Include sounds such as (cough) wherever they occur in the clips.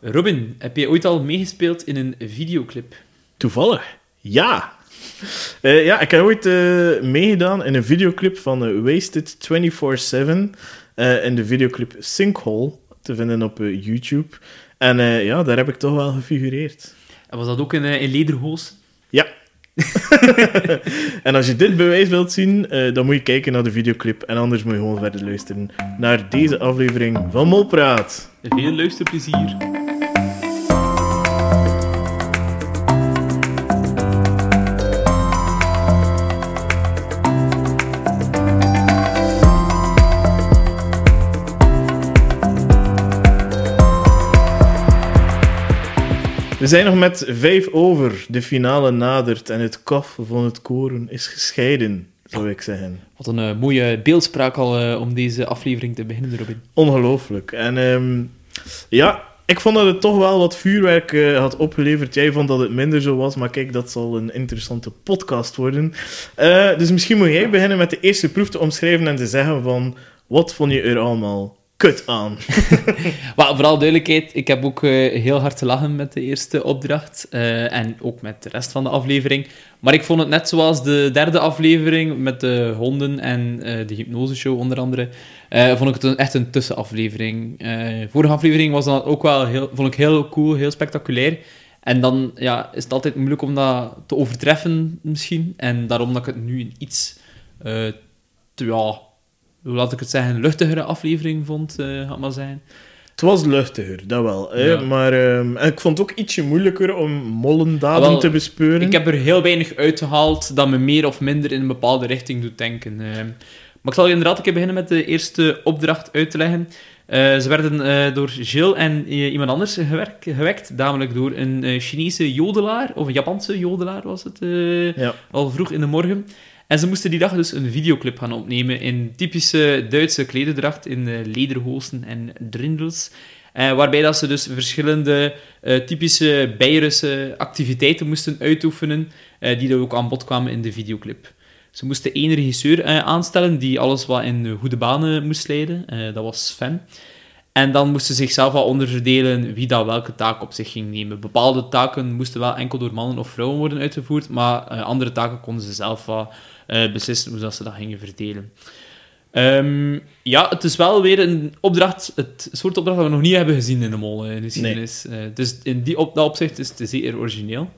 Robin, heb jij ooit al meegespeeld in een videoclip? Toevallig, ja. Eh, ja, ik heb ooit eh, meegedaan in een videoclip van eh, Wasted 24-7. eh, in de videoclip Sinkhole, te vinden op YouTube. En ja, daar heb ik toch wel gefigureerd. En was dat ook in, in Lederhoos? Ja. (laughs) en als je dit bewijs wilt zien, dan moet je kijken naar de videoclip. En anders moet je gewoon verder luisteren naar deze aflevering van Molpraat. Veel luisterplezier. We zijn nog met vijf over. De finale nadert en het kaf van het koren is gescheiden, zou ik zeggen. Wat een eh, mooie beeldspraak al eh, om deze aflevering te beginnen, Robin. Ongelooflijk. En ehm, ja, ik vond dat het toch wel wat vuurwerk eh, had opgeleverd. Jij vond dat het minder zo was, maar kijk, dat zal een interessante podcast worden. Dus misschien moet jij beginnen met de eerste proef te omschrijven en te zeggen van... Wat vond je er allemaal kut aan? (laughs) Maar vooral duidelijkheid, ik heb ook eh, heel hard gelachen met de eerste opdracht. eh, en ook met de rest van de aflevering. Maar ik vond het net zoals de derde aflevering met de honden en eh, de hypnoseshow onder andere. vond ik het echt een tussenaflevering. Vorige aflevering was dan ook wel heel, vond ik heel cool, heel spectaculair. En dan ja, is het altijd moeilijk om dat te overtreffen, misschien. En daarom dat ik het nu een iets, te, ja, hoe laat ik het zeggen, luchtigere aflevering vond, eh gaat maar zijn. Het was luchtiger, dat wel. Hè? Ja. Maar ehm, en ik vond het ook ietsje moeilijker om mollendaden Ah, wel, te bespeuren. Ik heb er heel weinig uitgehaald dat me meer of minder in een bepaalde richting doet denken. eh. maar ik zal inderdaad een keer beginnen met de eerste opdracht uit te leggen. Eh, ze werden eh, door Jill en iemand anders gewerkt, gewekt, namelijk door een Chinese jodelaar, of een Japanse jodelaar was het, Ja. al vroeg in de morgen. En ze moesten die dag dus een videoclip gaan opnemen in typische Duitse klededracht, in eh, lederhosen en drindels. Eh, waarbij dat ze dus verschillende eh, typische Beierse activiteiten moesten uitoefenen, die er ook aan bod kwamen in de videoclip. Ze moesten één regisseur aanstellen die alles wat in de goede banen moest leiden. Dat was Sven. En dan moesten ze zichzelf wel onderverdelen wie dat welke taak op zich ging nemen. Bepaalde taken moesten wel enkel door mannen of vrouwen worden uitgevoerd, maar andere taken konden ze zelf wel eh, beslissen hoe dat ze dat gingen verdelen. Ehm, ja, het is wel weer een opdracht, het soort opdracht dat we nog niet hebben gezien in de mol eh, in de geschiedenis. Eh, dus in die op, dat opzicht is het zeer origineel.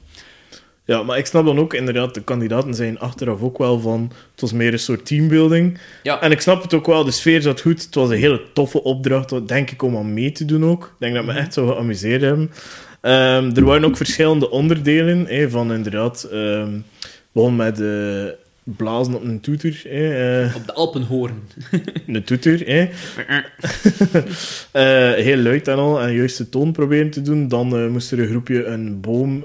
Ja, maar ik snap dan ook inderdaad, de kandidaten zijn achteraf ook wel van... Het was meer een soort teambuilding. Ja. En ik snap het ook wel, de sfeer zat goed. Het was een hele toffe opdracht, denk ik, om aan mee te doen ook. Ik denk dat me echt zo geamuseerd hebben. Ehm, er waren ook verschillende onderdelen, van inderdaad... ehm begon met eh, blazen op een toeter. Hè, eh, Op de Alpenhoorn. een toeter, hè. (laughs) Eh, heel luid en al, en juist de toon proberen te doen. Dan eh, moest er een groepje een boom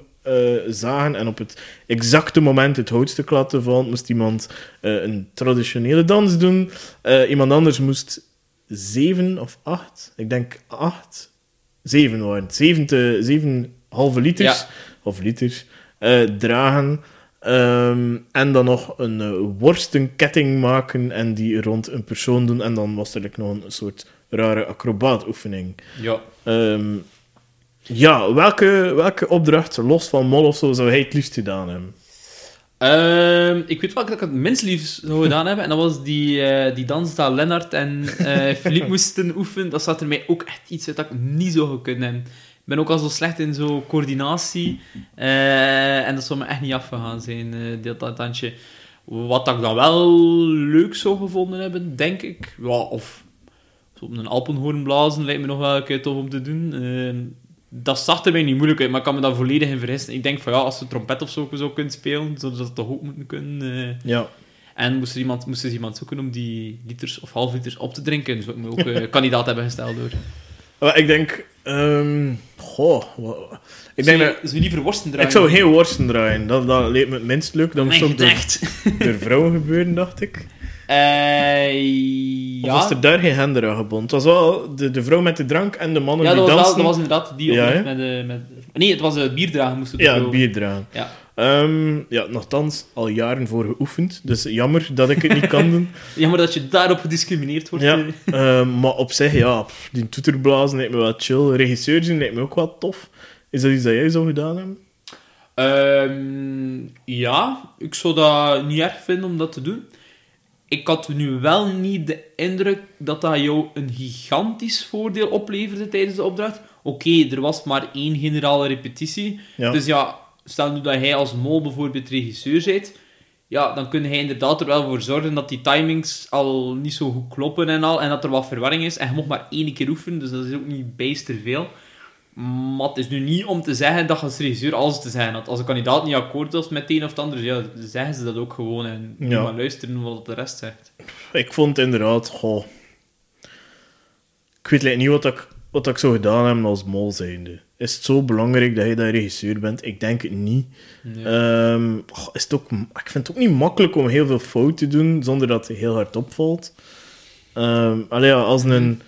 zagen en op het exacte moment het houtstuk laten vallen, moest iemand een traditionele dans doen. Iemand anders moest zeven of acht, ik denk acht, zeven waren het, zeven, te, zeven halve liters, Ja. of liters, dragen. Ehm, en dan nog een eh, worstenketting maken en die rond een persoon doen. En dan was er like, nog een soort rare acrobaatoefening. Ja. Ehm, ja, welke, welke opdracht, los van Mol of zo, zou hij het liefst gedaan hebben? Ehm, ik weet welke dat ik het minst lief zou gedaan hebben. En dat was die, eh, die dans dat Lennart en eh Philippe (laughs) moesten oefenen. Dat zat er mij ook echt iets uit dat ik niet zou gekund hebben. Ik ben ook al zo slecht in zo coördinatie. eh, en dat zou me echt niet afgegaan zijn, eh dat, dat dansje. Wat dat ik dan wel leuk zou gevonden hebben, denk ik. Ja, of op een Alpenhoorn blazen lijkt me nog wel een keer tof om te doen. Ehm, dat zag er mij niet moeilijk uit, maar ik kan me daar volledig in vergissen. Ik denk van ja, als ze trompet of zo zou kunnen spelen, ze dat toch ook moeten kunnen. eh. Ja. En moest er iemand, moest er iemand zoeken om die liters of half liters op te drinken. Zou ik me ook (laughs) kandidaat hebben gesteld door. Maar ik denk... ehm, goh, ik denk dat... Zou je liever worsten draaien? Ik zou geen worsten draaien. Dat, dat leek me het minst leuk. Dat moest ook door, vrouwen gebeuren, dacht ik. Eh, Of ja. was er daar geen hender aan gebonden? Het was wel de, de vrouw met de drank en de mannen ja, die dat was, wel, dansten. dat was inderdaad die Ja, met, eh, met... Nee, het was uh, bier dragen moesten Ja, vrouwen. bier dragen. Ja. Ehm, ja, nogthans, al jaren voor geoefend. Dus jammer dat ik het niet kan doen. (laughs) Jammer dat je daarop gediscrimineerd wordt. Ja, eh. (laughs) ehm, maar op zich, ja, pff, die toeterblazen lijkt me wel chill. Regisseur zien lijkt me ook wel tof. Is dat iets dat jij zou gedaan hebben? Ehm, ja, ik zou dat niet erg vinden om dat te doen. Ik had nu wel niet de indruk dat dat jou een gigantisch voordeel opleverde tijdens de opdracht. Oké, er was maar één generale repetitie. Ja. Dus ja, stel nu dat hij als mol bijvoorbeeld regisseur bent, ja, dan kun hij inderdaad er wel voor zorgen dat die timings al niet zo goed kloppen en al, en dat er wat verwarring is. En je mocht maar één keer oefenen, dus dat is ook niet bijster veel. Maar het is nu niet om te zeggen dat je als regisseur alles te zeggen had. Als een kandidaat niet akkoord was met het een of het ander, ja, zeggen ze dat ook gewoon en niet Ja. maar luisteren wat de rest zegt. Ik vond inderdaad, goh... Ik weet niet wat ik, wat ik zou gedaan hebben als mol zijnde. Is het zo belangrijk dat je daar regisseur bent? Ik denk het niet. Ehm, is het ook, ik vind het ook niet makkelijk om heel veel fout te doen zonder dat het heel hard opvalt. Allee, ja, als een...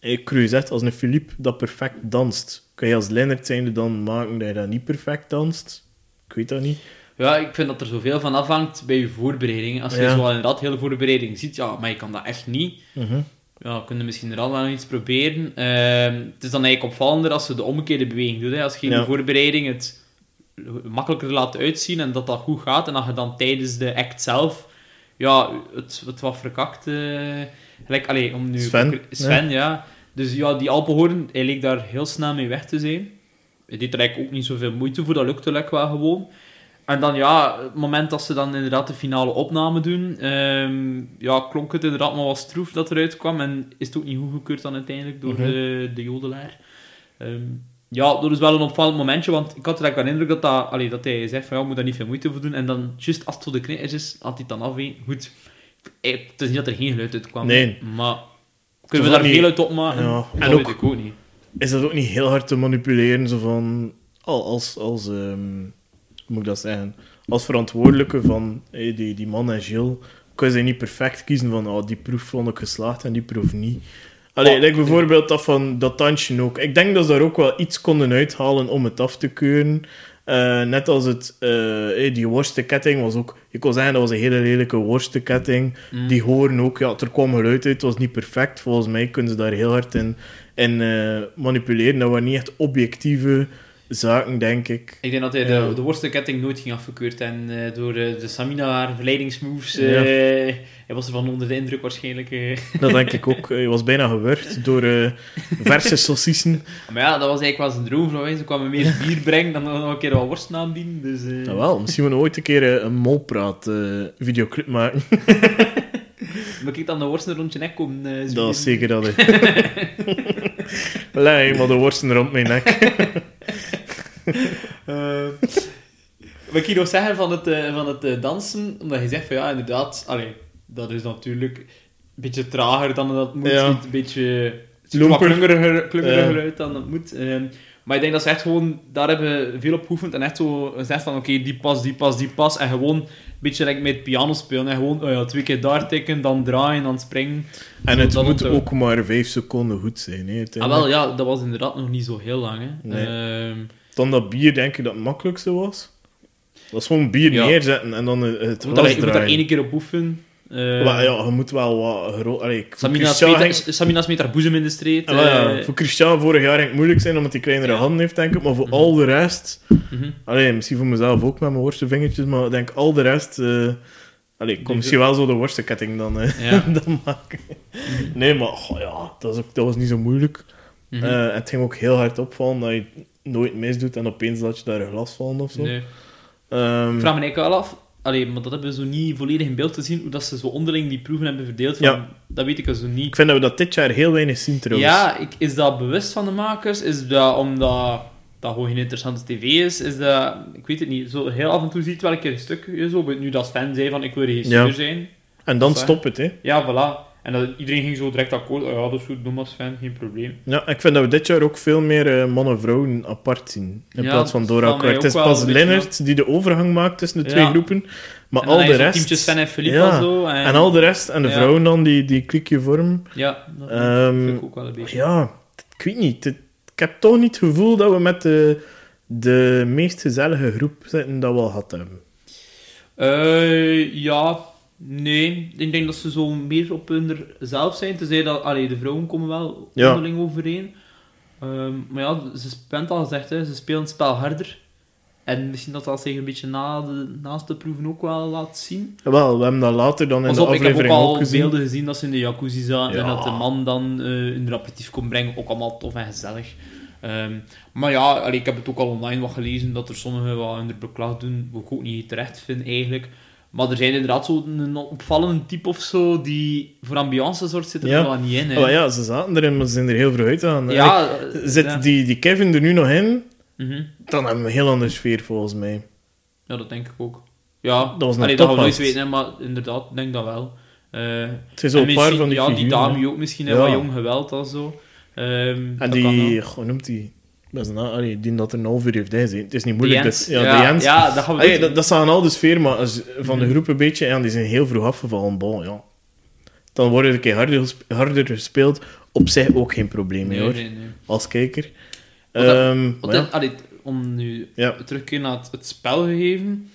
Ik als een Philippe dat perfect danst, kan je als Lennart zijnde dan maken dat je dat niet perfect danst? Ik weet dat niet. Ja, ik vind dat er zoveel van afhangt bij je voorbereiding. Als je Ja. zo inderdaad hele voorbereiding ziet, ja, maar je kan dat echt niet. Mhm. Ja, kunnen misschien er al wel iets proberen. Ehm, het is dan eigenlijk opvallender als je de omgekeerde beweging doet. Hè. Als je in Ja. de voorbereiding het makkelijker laat uitzien en dat dat goed gaat, en dat je dan tijdens de act zelf ja, het, het wat verkakt... eh, gelijk, allee, om nu... Sven, Sven, ja. Dus ja, die Alpenhoorn, hij leek daar heel snel mee weg te zijn. Hij deed er eigenlijk ook niet zoveel moeite voor, dat lukte lekker wel gewoon. En dan ja, het moment dat ze dan inderdaad de finale opname doen, ehm, ja, klonk het inderdaad maar wat stroef dat eruit kwam. En is het ook niet goedgekeurd dan uiteindelijk door Mhm. de, de jodelaar. Ehm, ja, dat is wel een opvallend momentje, want ik had er eigenlijk aan indruk dat, dat, allee, dat hij zegt van ja, je moet daar niet veel moeite voor doen. En dan, juist als het voor de knitters is, had hij het dan afween. Goed, Eh, het is niet dat er geen geluid uit kwam. Nee. Maar kunnen we daar niet- veel uit opmaken? Ja, Dat en weet ook- ik ook niet. Is dat ook niet heel hard te manipuleren? Zo van, al- als, als ehm, moet ik dat zeggen? Als verantwoordelijke van hey, die, die man en Gilles, kan je niet perfect kiezen van oh, die proef vond ik geslaagd en die proef niet. Allee, Oh, like bijvoorbeeld dat van dat tandje ook. Ik denk dat ze daar ook wel iets konden uithalen om het af te keuren. Eh, net als het, eh, hey, die worstenketting was ook... Ik kon zeggen, dat was een hele lelijke worstenketting. Mm. Die horen ook, ja, er kwam geluid uit, het was niet perfect. Volgens mij kunnen ze daar heel hard in, in eh, manipuleren. Dat waren niet echt objectieve zaken, denk ik. Ik denk dat hij de, de worstenketting nooit ging afgekeurd. En eh, door eh, de Samina verleidingsmoves... Ja. eh, hij was ervan onder de indruk waarschijnlijk. eh. (laughs) Dat denk ik ook. Hij was bijna gewurgd door eh, verse (laughs) saucissen. Maar ja, dat was eigenlijk wel zijn droom van. Ze kwamen meer bier brengen dan nog een keer wat worsten aanbieden. Dus, eh, wel, misschien moeten we ooit een keer eh, een molpraat eh, videoclip maken. (laughs) Maar kijk dan de worsten rond je nek komen. eh, Dat is zeker dat. Lei, maar de worsten rond mijn nek. (laughs) Eh, wat ik hier nog zeggen van het, eh, van het eh, dansen, omdat je zegt van ja, inderdaad, allee, dat is natuurlijk een beetje trager dan dat moet, Ja. een beetje er Ja. uit dan het moet. Ehm, maar ik denk dat ze echt gewoon, daar hebben veel op geoefend en echt zo gezegd van oké, die pas, die pas, die pas, en gewoon een beetje like met piano spelen, en gewoon oh ja, twee keer daar tikken, dan draaien, dan springen. En Zo, het dat moet ook maar vijf seconden goed zijn. Hè, Ah, wel, ja, dat was inderdaad nog niet zo heel lang. Hè. Nee. Ehm, Dan dat bier, denk ik dat het makkelijkste was. Dat is gewoon bier Ja. neerzetten en dan het moet daar, je moet daar één keer op oefenen. Eh, Maar ja, je moet wel wat groot... Samina Christian smeet, haar boezem in de street. Ah, ja, eh, voor Christian vorig jaar ging het moeilijk zijn omdat hij kleinere Ja. handen heeft, denk ik. Maar voor Mhm. al de rest... mhm. Allee, misschien voor mezelf ook met mijn worstenvingertjes, maar ik denk al de rest... eh allee, ik kon misschien wel zo de worstenketting dan, eh, Ja. (laughs) dan maken. Nee, maar ja, dat, is ook, dat was niet zo moeilijk. Mhm. Eh, en het ging ook heel hard opvallen dat je nooit misdoet en opeens dat je daar een glas valt of zo. Nee. Ehm, Ik vraag me eigenlijk wel af, allee, maar dat hebben we zo niet volledig in beeld te zien, hoe dat ze zo onderling die proeven hebben verdeeld. Van, Ja. Dat weet ik zo niet. ik vind dat we dat dit jaar heel weinig zien trouwens. Ja, ik, is dat bewust van de makers? Is dat omdat dat gewoon geen interessante tv is? Is dat, ik weet het niet, zo heel af en toe ziet wel een keer een stukje zo, nu dat Sven zei van ik wil regisseur Ja. zijn. En dan stop het, hè. Ja, voilà. En dat, iedereen ging zo direct akkoord, oh ja, dat is goed, doe maar Sven, geen probleem. Ja, ik vind dat we dit jaar ook veel meer eh, mannen en vrouwen apart zien. In Ja, plaats van door elkaar. Het is pas Lennart die de overgang maakt tussen de Ja. twee groepen. Maar en al dan de rest... teamtjes Sven en Philippe Ja. en zo. En, En al de rest, en de Ja. vrouwen dan, die, die klikje vormen. Ja, dat Ehm, vind ik ook wel een beetje. Ja, ik weet niet. Het- Ik heb toch niet het gevoel dat we met de, de meest gezellige groep zitten dat we al gehad hebben. Eh, ja, nee. Ik denk dat ze zo meer op hun zelf zijn. Tenzij dat, allee, de vrouwen komen wel Ja. onderling overeen. Ehm, maar ja, ze bent al gezegd, hè, ze spelen het spel harder. En misschien dat dat zich een beetje na de, naast de proeven ook wel laat zien. Wel, we hebben dat later dan in de op, ik heb ook aflevering ook, al gezien. beelden gezien dat ze in de jacuzzi zaten en dat de man dan eh een rapetief kon brengen. Ook allemaal tof en gezellig. Ehm, maar ja, allee, ik heb het ook al online wat gelezen, dat er sommigen wat onder beklag doen, wat ik ook niet terecht vind eigenlijk. Maar er zijn inderdaad zo'n opvallende type of zo, die voor ambiance zorgt, zit er Ja. wel niet in. Hè. Oh, ja, ze zaten erin, maar ze zijn er heel vroeg uit aan. ja, eh, Zit ja. die, die Kevin er nu nog in, Mhm. dan hebben we een heel andere sfeer volgens mij. Ja, dat denk ik ook. Ja, Dat was allee, dat gaan we nooit weten, hè, maar inderdaad, ik denk dat wel. Eh, Het is en zo een paar van die Ja, die dame ook misschien, hè, wat jong geweld zo. Ehm, En kan wel. die, hoe noemt die? Dat is een, allee, die dat er een half uur heeft gezien. Het is niet moeilijk. Dus, Jens. ja, de Jens. Ja, dat gaan we Allee, dat, dat staan al de sfeer, maar als, van de Mhm. groep een beetje, ja, die zijn heel vroeg afgevallen. Bon, ja. Dan wordt het een keer harder, harder gespeeld. Op zich ook geen probleem Nee, hoor. nee, nee. Als kijker. Want dat- Ehm, ja. allee, om nu Ja. terug te naar het, het spelgegeven,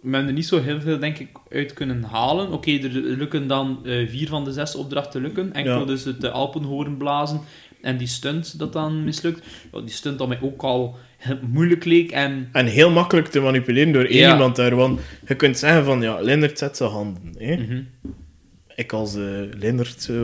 we hebben er niet zo heel veel, denk ik, uit kunnen halen. Oké, er lukken dan eh, vier van de zes opdrachten lukken. Enkel Ja. dus het de Alpenhoorn blazen en die stunt dat dan mislukt. Ja, die stunt dat mij ook al (laughs) moeilijk leek. En En heel makkelijk te manipuleren door één Ja. iemand daar. Want je kunt zeggen van, ja, Lennart zet zijn handen. Hè? mhm. Ik als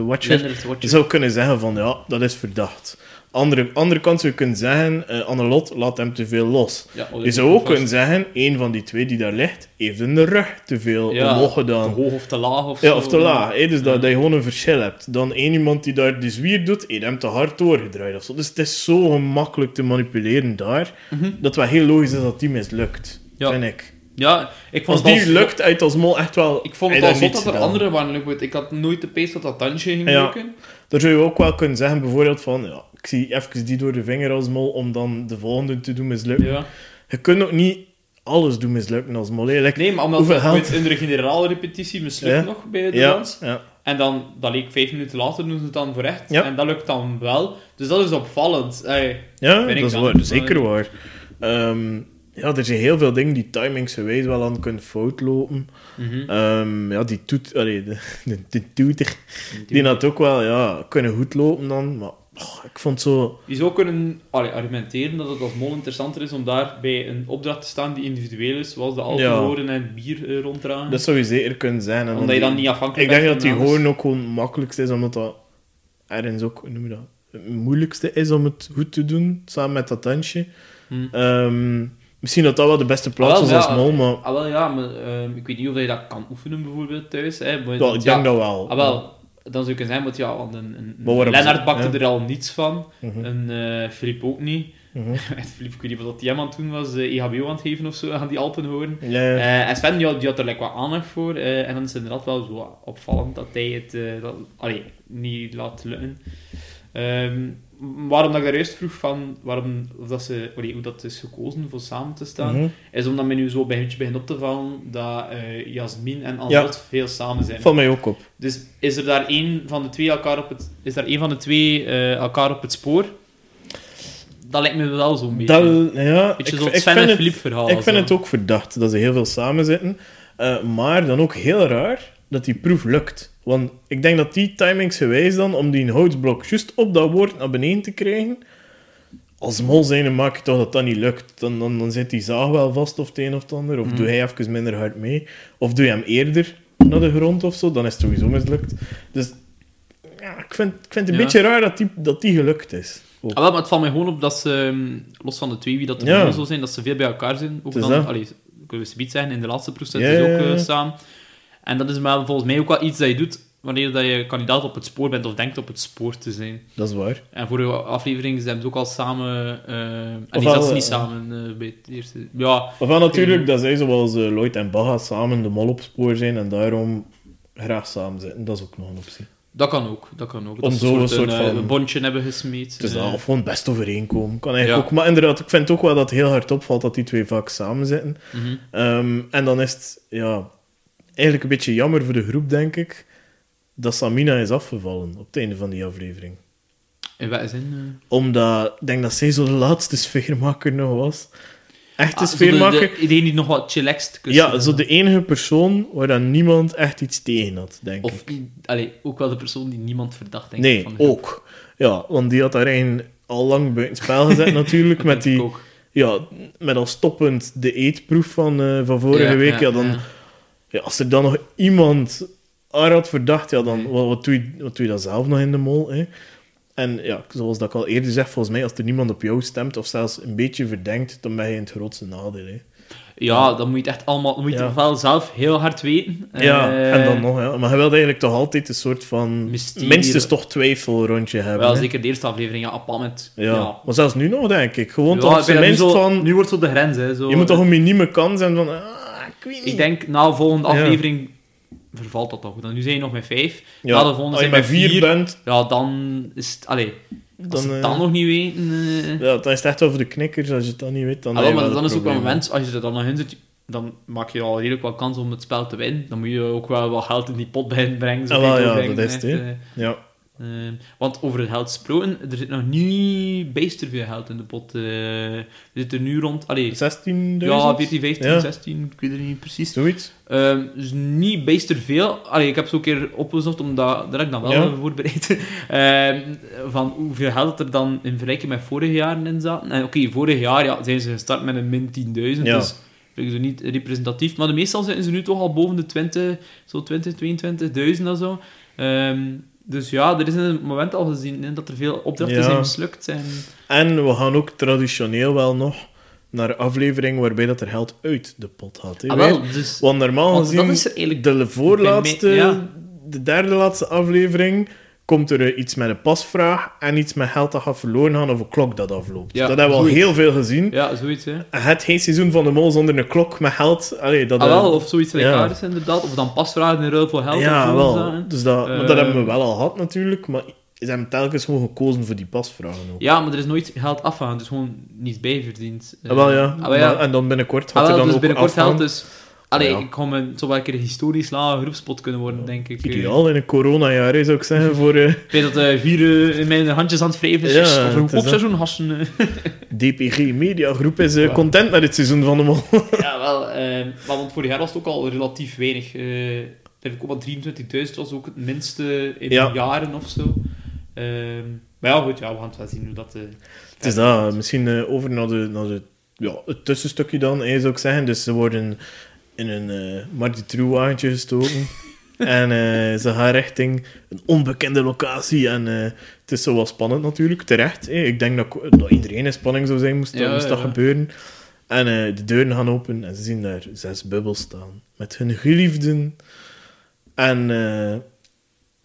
wat je je... zou kunnen zeggen van, ja, dat is verdacht. Andere, andere kant zou je kunnen zeggen, eh Annelot laat hem te veel los. Ja, oh, Je zou ook kunnen zeggen, een van die twee die daar ligt, heeft in de rug te veel Ja, omhoog te gedaan. hoog of te laag of Ja, zo. of te laag. Dus dat, Ja. dat je gewoon een verschil hebt. Dan één iemand die daar de zwier doet, heeft hem te hard doorgedraaid. Of zo. Dus het is zo gemakkelijk te manipuleren daar, Mhm. dat het wel heel logisch is dat die mislukt. Ja. Vind ik. Ja, ik vond Als die lukt, uit als mol echt wel... Ik vond het al daar zot niets dat er gedaan. andere waren. Ik had nooit de pees dat dat tandje ging Ja. lukken. Daar zou je ook wel kunnen zeggen, bijvoorbeeld van... Ja, ik zie even die door de vinger als mol, om dan de volgende te doen mislukken. Ja. Je kunt ook niet alles doen mislukken als mol. Like- Nee, maar omdat het geld? in de generale repetitie mislukt Ja. nog bij de ja, dans. ja. En dan, dat leek vijf minuten later, doen ze het dan voor echt. En dat lukt dan wel. Dus dat is opvallend. Ja, dat is waar. Zeker waar. Ehm, ja, er zijn heel veel dingen die timingsgewijs wel aan kunnen fout lopen. Mhm. Ehm, ja, die toet... Allee, de, de, de toeter, die had ook wel ja, kunnen goed lopen dan. Maar oh, ik vond zo... Je zou kunnen allee, argumenteren dat het als mol interessanter is om daar bij een opdracht te staan die individueel is, zoals de alcoholen en bier eh, ronddragen. Dat zou je zeker kunnen zijn. Omdat je dan niet afhankelijk Ik denk bent dat die hoorn ook gewoon het makkelijkste is, omdat dat ergens ook, hoe noem je dat, het moeilijkste is om het goed te doen, samen met dat tandje. Hm. Ehm, misschien dat dat wel de beste plaats Ah, is als mol, maar Ah, wel, ja, maar ehm, ik weet niet of je dat kan oefenen bijvoorbeeld thuis. Hè, maar ja, ik denk dat wel. Ah, wel, dan zou ik kunnen zijn, want ja, want een, een, Lennart bakte ja. er al niets van. En eh Filip ook niet. (laughs) En Filip, ik weet niet wat hij hem aan het doen was, eh, EHBO aan het geven of zo, aan die Alpenhoorn. Ja, ja. Eh, en Sven die had, die had er like, wat aandacht voor. eh, en dan is het inderdaad wel zo opvallend dat hij het eh, dat, allee, niet laat lukken. Ehm, waarom dat ik daar juist vroeg van waarom, of dat ze, allee, hoe dat is gekozen voor samen te staan, Mhm. is omdat men nu zo bij beetje begint op te vallen dat eh Jasmin en Annot veel samen zijn. Valt mij ook op. Dus is er daar één van de twee elkaar op het, is daar één van de twee eh, elkaar op het spoor? Dat lijkt me wel zo'n beetje. Dat, ja, beetje ik, zo'n Sven en Filip verhaal. ik vind het ook verdacht dat ze heel veel samen zitten. Eh, maar dan ook heel raar dat die proef lukt. Want ik denk dat die timingsgewijs dan, om die houtsblok juist op dat woord naar beneden te krijgen, als mol zijn maak je toch dat dat niet lukt. Dan, dan, dan zit die zaag wel vast of het een of het ander. Of Mhm. doe hij even minder hard mee. Of doe je hem eerder naar de grond of zo. Dan is het sowieso mislukt. Dus ja, ik vind, ik vind het een Ja. beetje raar dat die, dat die gelukt is. Ah, wel, maar het valt mij gewoon op dat ze, ehm, los van de twee wie dat er Ja. zo zijn, dat ze veel bij elkaar zijn. Ook dan, allee, kunnen we subiet zeggen, in de laatste Ja, is ook eh, samen. En dat is maar volgens mij ook wel iets dat je doet wanneer dat je kandidaat op het spoor bent of denkt op het spoor te zijn. Dat is waar. En voor de aflevering zijn ze ook al samen... eh en die zaten ze niet eh, samen eh, bij het eerste... Ja, Ofwel natuurlijk dat zij zoals Lloyd en Baga samen de mol op spoor zijn en daarom graag samen zitten. Dat is ook nog een optie. dat kan ook. Dat kan ook. Om Dat zo een een, soort eh, van- een bondje hebben gesmeed. Het is dat, of gewoon best overeenkomen. Kan eigenlijk Ja. ook. Maar inderdaad, ik vind ook wel dat het heel hard opvalt dat die twee vaak samen zitten. Mhm. Ehm, en dan is het ja, eigenlijk een beetje jammer voor de groep, denk ik, dat Samina is afgevallen op het einde van die aflevering. In welke zin? eh? Omdat ik denk dat zij zo de laatste sfeermaker nog was. Echte Ah, sfeermaker. de- Iedereen die nog wat chillaxed ja, zo de enige persoon waar dan niemand echt iets tegen had, denk Of ik. allee, ook wel de persoon die niemand verdacht, denk ik. Nee, van de groep. ook. Ja, want die had daar al lang buiten spel gezet (laughs) natuurlijk. Met, ik die, ja, met al stoppend de eetproef van, eh, van vorige Ja, week. Ja, ja, dan, ja. Ja, als er dan nog iemand haar had verdacht, ja, dan wat, wat, doe je, wat doe je dan zelf nog in de mol? Hè? En ja, zoals dat ik al eerder zeg, volgens mij, als er niemand op jou stemt of zelfs een beetje verdenkt, dan ben je in het grootste nadeel. Hè? Ja, dan moet je het echt allemaal... Dan moet je Ja. het wel zelf heel hard weten. Ja, Eh, en dan nog, ja. Maar je wilt eigenlijk toch altijd een soort van... Mysterie. Minstens toch twijfel rondje hebben. Wel, hè. zeker de eerste aflevering, ja, moment... Ja. ja. maar zelfs nu nog, denk ik. Gewoon Ja, toch minst van... Nu wordt zo de grens, hè. Zo, je moet toch een minieme kans hebben van... Ik weet niet. Ik denk, na de volgende Ja. aflevering vervalt dat toch. Dan nu zijn je nog met vijf. ja, na de volgende als je zijn met we vier, vier. bent, Ja, dan is het... Allee, als dan, ze het eh, dan nog niet weten... eh, ja, dan is het echt over de knikkers. Als je het dan niet weet, dan... Maar dan is een ook wel een moment, als je er dan nog in zit, dan maak je al redelijk wel kans om het spel te winnen. Dan moet je ook wel wat geld in die pot bij brengen. zo Ah, ja, dat is het, Ja. Eh, want over het geld gesproken, er zit nog niet bijster veel geld in de pot. eh. er zit er nu rond... Allee, 16.000? ja, 14, 15, Ja. 16, ik weet het niet precies. Zoiets. Ehm, dus niet bijster veel. Allee, ik heb zo een keer opgezocht, omdat daar heb ik dan wel Ja. voorbereid. (laughs) Ehm, van hoeveel geld er dan in vergelijking met vorige jaren in zaten. En oké, vorig jaar ja, zijn ze gestart met een min 10.000, Ja. dus vind ik zo niet representatief. Maar de meestal zitten ze nu toch al boven de 20, zo 20, 22.000 of zo. Ehm, dus ja, er is in het moment al gezien hè, dat er veel opdrachten Ja. zijn mislukt. En... En we gaan ook traditioneel wel nog naar aflevering waarbij dat er geld uit de pot gaat. Hè, Ah, wel, dus... Want normaal Want gezien... dat is er eigenlijk... de voorlaatste, Bij mij- ja. de derde laatste aflevering, komt er eh, iets met een pasvraag en iets met geld dat gaat verloren gaan of een klok dat afloopt. Ja, dat hebben we al heel veel gezien. Ja, zoiets, hè. Het geen seizoen van de mol zonder een klok met geld. Allee, dat, Ah, eh, wel, of zoiets ja. gelijkaardigs inderdaad. Of dan pasvragen in ruil voor geld. of ja, wel. zaken. Dus dat, maar dat Eh, hebben we wel al gehad natuurlijk, maar ze hebben telkens gewoon gekozen voor die pasvragen ook. Ja, maar er is nooit geld afgegaan, dus gewoon niets bijverdiend. Ah, wel ja. Ah, wel, ja. Maar- en dan binnenkort gaat Ah, er dan dus ook binnenkort afgaan. geld, dus... Allee, Ja. ik ga me zo wel een keer een historisch lage groepspot kunnen worden, denk ik. Eh, Ideaal in een coronajaar, zou ik zeggen, voor eh, Ik weet dat eh, vier eh, in mijn handjes aan het wrijven is. Ja, of een is dat. seizoen hassen. eh. (laughs) DPG Media Groep is eh, content met het seizoen van de mol. (laughs) ja, wel. eh, maar want vorig jaar was het ook al relatief weinig. eh ik ook al 23.000 was ook het minste in Ja. jaren of zo. Ehm, maar ja, goed, ja, we gaan het wel zien hoe dat... eh, Het is dat, misschien eh, over naar, de, naar de, ja, het tussenstukje dan, eh, zou ik zeggen. Dus ze worden in een uh, Marty True wagentje gestoken. (laughs) en eh, ze gaan richting een onbekende locatie. En eh, het is zo wel spannend natuurlijk, terecht. eh. Ik denk dat, dat iedereen in spanning zou zijn, moest, dat- Ja, gebeuren. En eh, de deuren gaan open en ze zien daar zes bubbels staan. Met hun geliefden. En eh,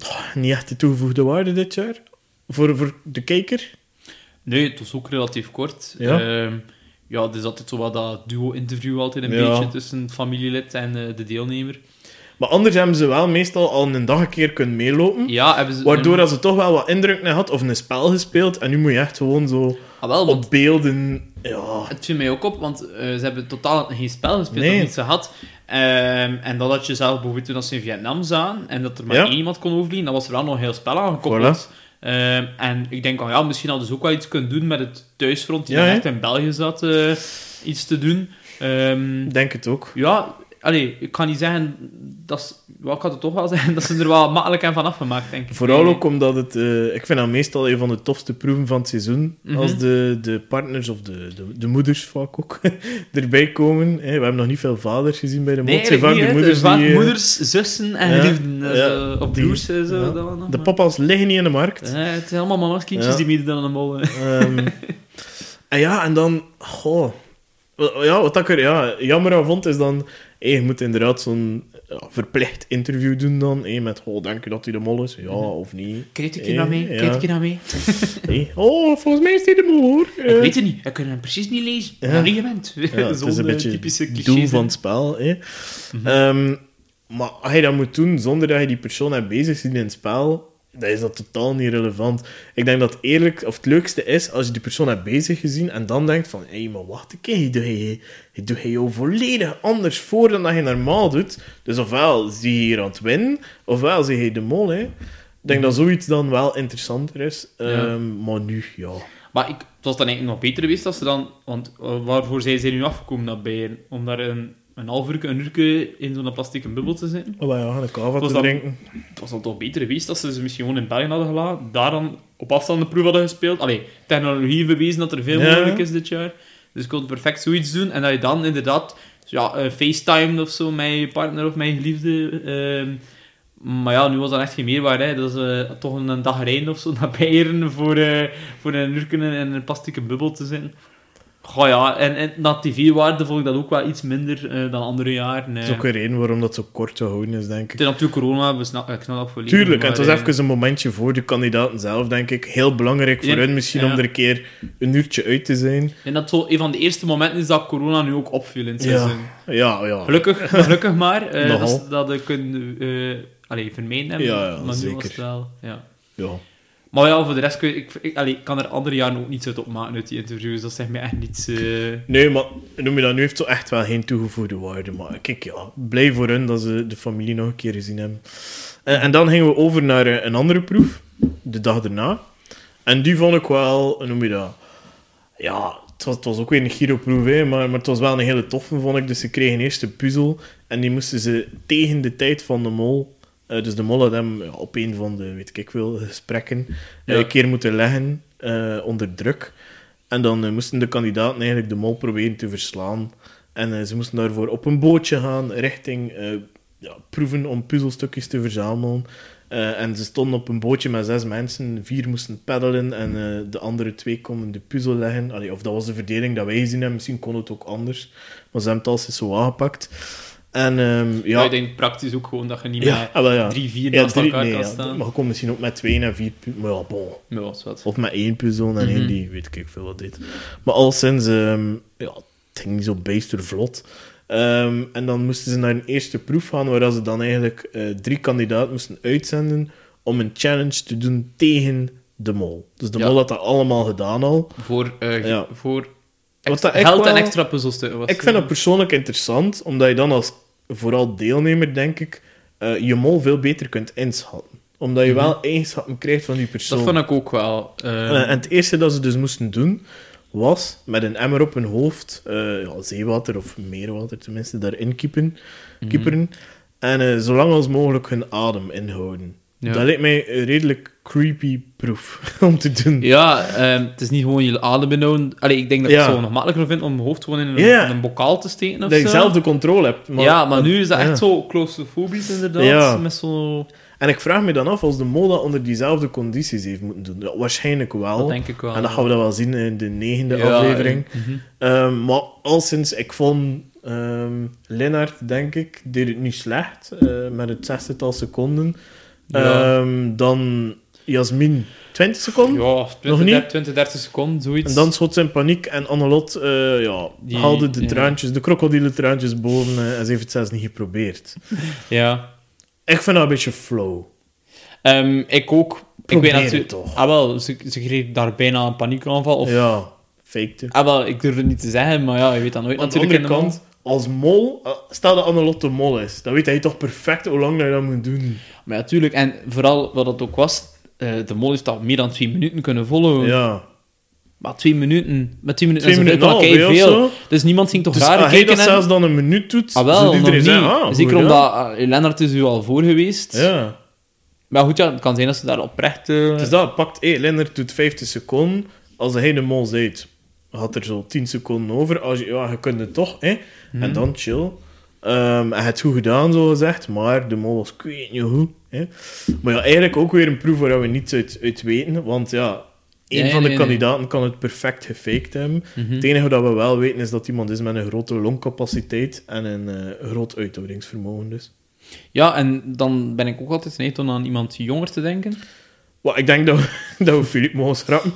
oh, niet echt de toegevoegde waarde dit jaar. Voor, voor de kijker. Nee, het was ook relatief kort. Ja. Ehm, ja, er is altijd zo wat dat duo-interview altijd een Ja. beetje tussen het familielid en eh, de deelnemer. Maar anders hebben ze wel meestal al een dag een keer kunnen meelopen. Ja, hebben ze... Waardoor dat ze toch wel wat indruk had of een spel gespeeld. En nu moet je echt gewoon zo Ah, wel, op beelden. Ja, het viel mij ook op, want eh, ze hebben totaal geen spel gespeeld Nee. of niets gehad. Ehm, en dat had je zelf bijvoorbeeld toen ze in Vietnam zaten en dat er maar Ja. één iemand kon overvliegen, dan was er wel nog heel spel aangekoppeld. Ehm, en ik denk, oh ja, misschien hadden ze ook wel iets kunnen doen met het thuisfront, die Ja, echt in België zat, eh, iets te doen. Ehm, denk het ook. Ja, allee, ik kan niet zeggen... Dat is, wel, ik had het toch wel (laughs) zeggen dat ze er wel makkelijk en van afgemaakt, denk ik. Vooral ook omdat het... eh, ik vind dat meestal een van de tofste proeven van het seizoen. Mhm. Als de, de partners of de, de, de moeders vaak ook (laughs) erbij komen. We hebben nog niet veel vaders gezien bij de Nee, mot. Vaak de moeders die... eh, moeders, zussen en ja, geliefden. eh, ja, of die- broers, zo. ja. dat nog, De papa's liggen niet in de markt. Het zijn allemaal mama's kindjes die meedoen aan de mol. eh. Ehm, (laughs) en ja, en dan... Goh, ja, wat ik er ja, jammer aan vond, is dan... hey, je moet inderdaad zo'n ja, verplicht interview doen dan. hey, met, oh, denk je dat hij de mol is? Ja, of niet? Een Eh, keer naar mee, een keer naar mee. (laughs) Oh, volgens mij is hij de mol, hoor. Ik Eh, weet het niet, ik kan hem precies niet lezen. Ja. Ik niet gewend. Ja, het (laughs) is een eh, beetje typische doel van het spel. Hè. Mhm. Ehm, maar als je dat moet doen zonder dat je die persoon hebt bezig ziet in het spel, dan is dat totaal niet relevant. Ik denk dat het eerlijk, of het leukste is als je die persoon hebt bezig gezien en dan denkt van, hé, maar wacht een keer, doe je, je doe je jou volledig anders voor dan dat je normaal doet. Dus ofwel zie je hier aan het winnen, ofwel zie je de mol, hè. denk dat zoiets dan wel interessanter is. Ja. Ehm, Maar nu, ja. Maar ik, het was dan eigenlijk nog beter geweest als ze dan... Want eh, waarvoor zijn ze nu afgekomen, dat bijen? Om daar een, een half uur, een uur in zo'n plastic bubbel te zitten? Oh, ja, een kava te drinken. Het was dan toch beter geweest als ze ze misschien gewoon in België hadden gelaten, daar dan op afstand de proef hadden gespeeld. Allee, technologie bewezen dat er veel Ja. mogelijk is dit jaar. Dus je kon perfect zoiets doen. En dat je dan inderdaad ja, eh, FaceTime of zo met je partner of je geliefde. ehm, maar ja, nu was dat echt geen meerwaarde. Hè. Dat is eh, toch een, een dag rijden of zo (laughs) naar Beieren voor, eh, voor een uur in een plastic bubbel te zitten. Goh ja, en, en na tv-waarde vond ik dat ook wel iets minder eh, dan andere jaren. Dat eh. is ook weer één waarom dat zo kort gehouden is, denk Het ik. is natuurlijk corona, we snap, ik snap dat volledig. Tuurlijk, en het was eh, even een momentje voor de kandidaten zelf, denk ik. Heel belangrijk voor Ja, hun misschien ja. om er een keer een uurtje uit te zijn. En dat zo een van de eerste momenten is dat corona nu ook opviel in het Ja. seizoen. Ja, ja. Gelukkig, (laughs) gelukkig maar. eh, Nogal. dat, ze dat kunnen uh, vermijden hebben. Ja, maar nu was het wel... Ja. ja. Maar ja, voor de rest ik, ik, kan er andere jaren ook niets uit opmaken uit die interviews. Dat zegt mij echt niets... eh, Nee, maar noem je dat, nu heeft zo echt wel geen toegevoegde waarde. Maar kijk, ja, blij voor hun dat ze de familie nog een keer gezien hebben. Eh, en dan gingen we over naar eh, een andere proef, de dag erna. En die vond ik wel, noem je dat? Ja, het was, ook weer een gyroproef, hè, maar, maar het was wel een hele toffe, vond ik. Dus ze kregen eerst een puzzel en die moesten ze tegen de tijd van de mol... eh, dus de mol had hem op een van de, weet ik veel, gesprekken Ja. eh, een keer moeten leggen eh, onder druk. En dan moesten de kandidaten eigenlijk de mol proberen te verslaan. En ze moesten daarvoor op een bootje gaan richting ja, proeven om puzzelstukjes te verzamelen. En ze stonden op een bootje met zes mensen. Vier moesten peddelen en de andere twee konden de puzzel leggen. Allee, of dat was de verdeling dat wij gezien hebben. Misschien kon het ook anders. Maar ze hebben het als zo aangepakt. En ehm, ja. Ik denk praktisch ook gewoon dat je niet ja, met ah, wel ja. drie, vier Ja, naast drie- elkaar nee, kan staan. Maar je kon misschien ook met twee en vier Maar ja, bon. Wat. Of met één puzzel en Mhm. één die weet ik veel wat deed. Maar al sinds, ehm, ja, het ging niet zo bijster vlot. Ehm, en dan moesten ze naar een eerste proef gaan, waar ze dan eigenlijk eh, drie kandidaten moesten uitzenden om een challenge te doen tegen de mol. Dus de mol had dat allemaal gedaan al. Voor, Ja. voor Wat dat ik geld en wel- extra puzzelstukken. was Ik vind dat persoonlijk interessant, omdat je dan als vooral deelnemer, denk ik, eh, je mol veel beter kunt inschatten. Omdat je Mhm. wel eigenschappen krijgt van die persoon. Dat vond ik ook wel. eh, Eh, en het eerste dat ze dus moesten doen, was met een emmer op hun hoofd, ja, zeewater of meerwater tenminste, daarin kiepen, mhm. kieperen. En zo lang als mogelijk hun adem inhouden. Ja. Dat lijkt mij redelijk creepy proef (laughs) om te doen. Ja, ehm, het is niet gewoon je adem inhouden. Allee, ik denk dat ik Ja. het zo nog makkelijker vind om mijn hoofd gewoon in een, in een bokaal te steken of dat je zelf de controle hebt. Maar, ja, maar nu is dat ja. echt zo claustrofobisch inderdaad. Ja. Met zo... En ik vraag me dan af als de mol dat onder diezelfde condities heeft moeten doen. Ja, waarschijnlijk wel. Dat denk ik wel. En dat gaan we dan wel zien in de negende aflevering. mhm. Ehm, maar al sinds ik vond ehm Lennart, denk ik, deed het niet slecht eh, met het zestigtal seconden. Ja. Dan Jasmin 20 seconden. Ja, 20, Nog niet? 30, 20, 30 seconden, zoiets. En dan schot ze in paniek en Annelot eh, ja, Die- haalde de ja. traantjes, de krokodillentraantjes boven eh, en ze heeft het zelfs niet geprobeerd. (laughs) Ja. Ik vind dat een beetje flow. Ehm, ik ook. Ik weet het natuurlijk... toch. Ah, wel, ze, ze kreeg daar bijna een paniekaanval. Of, Ja, fakte. ah, wel, ik durf het niet te zeggen, maar ja, je weet dat nooit Aan de natuurlijk. andere in de kant, als mol, eh, stel dat Annelot de mol is, dan weet hij toch perfect hoe lang dat je dat moet doen. Maar ja, tuurlijk. En vooral wat het ook was, eh, de mol heeft dat meer dan twee minuten kunnen volgen. Ja. Maar twee minuten, met twee minuten Twee is minuten veel. zo. Dus niemand ging toch Dus raar als hij kijken dat en... zelfs dan een minuut doet, Ah, wel, nog iedereen niet. ah, Zeker goed, omdat uh, Lennart is u al voor geweest. Ja. Maar goed, ja, het kan zijn dat ze daar oprecht... eh, Dus dat pakt, hé, Lennart doet 50 seconden. Als hij de mol zit, had er zo 10 seconden over. Als je, ja, je kunt het toch, hè. Mhm. En dan chill. Ehm hij het goed gedaan, zo gezegd, maar de mol was kwijt niet goed. Hè. Maar ja, eigenlijk ook weer een proef waar we niets uit, uit weten. Want ja, Nee, van de nee, nee. kandidaten kan het perfect gefaked hebben. mhm. Het enige dat we wel weten is dat iemand is met een grote longcapaciteit en een eh, groot uithoudingsvermogen dus. Ja, en dan ben ik ook altijd geneigd om aan iemand jonger te denken. Well, ik denk dat we, (laughs) dat we Filip mogen schrappen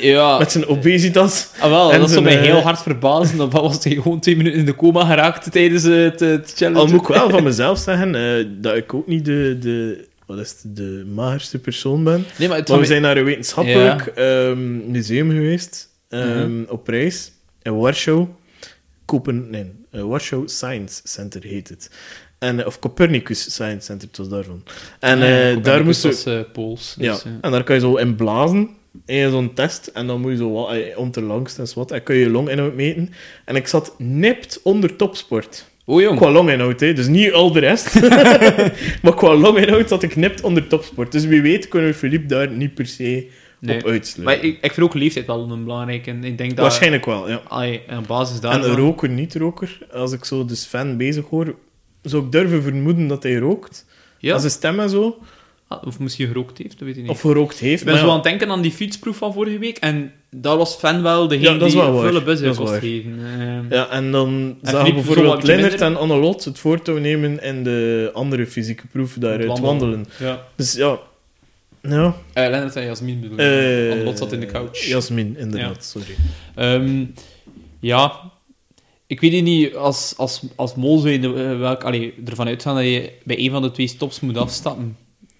Ja, (laughs) met zijn obesitas. ah, wel, en dat zou mij eh, heel hard verbazen. Dat was hij gewoon twee minuten in de coma geraakt tijdens het, het challenge. Al moet ik wel van mezelf zeggen eh, dat ik ook niet de, de, wat is het, de magerste persoon ben. Nee, maar we zijn naar een wetenschappelijk ehm, museum geweest ehm, Mhm. op reis in Warschau. Kopen, nee, eh, Warschau Science Center heet het. En, eh, of Copernicus Science Center, het was daarvan. En Ja, eh, daar moesten was, eh, Pools. ja, Dus, eh, en daar kan je zo in blazen. In zo'n test. En dan moet je zo wat, om te langst en wat. En kun je je longinhoud meten. En ik zat nipt onder topsport. Jong. Qua longinhoud, hè. Dus niet al de rest. (laughs) (laughs) maar qua longinhoud zat ik nipt onder topsport. Dus wie weet kunnen we Philippe daar niet per se Nee. op uitsluiten. Maar ik, ik vind ook leeftijd wel een belangrijke. En ik denk dat... Waarschijnlijk wel, ja. Allee, op basis En daarvan... een roker, niet-roker. Als ik zo de Sven bezig hoor, zou ik durven vermoeden dat hij rookt. Ja? Als zijn stem en zo. Ah, Of misschien gerookt heeft, dat weet ik niet. Of gerookt heeft. ik ben zo ja. aan het denken aan die fietsproef van vorige week. En daar was Fan wel degene Ja, dat is die wel volle bus waar. geven. Ehm, Ja, en dan zagen we bijvoorbeeld Lennart minder. en Annelot het voortouw nemen in de andere fysieke proef, daar het het wandelen. Ja. Dus ja... Ja, Eh, Lennart en Jasmin bedoel eh, ik. Want Lot zat in de couch. Jasmin, inderdaad, sorry. Ehm, ja, ik weet niet, als, als, als mol zou je eh, welk, allee, ervan uitgaan dat je bij een van de twee stops moet afstappen.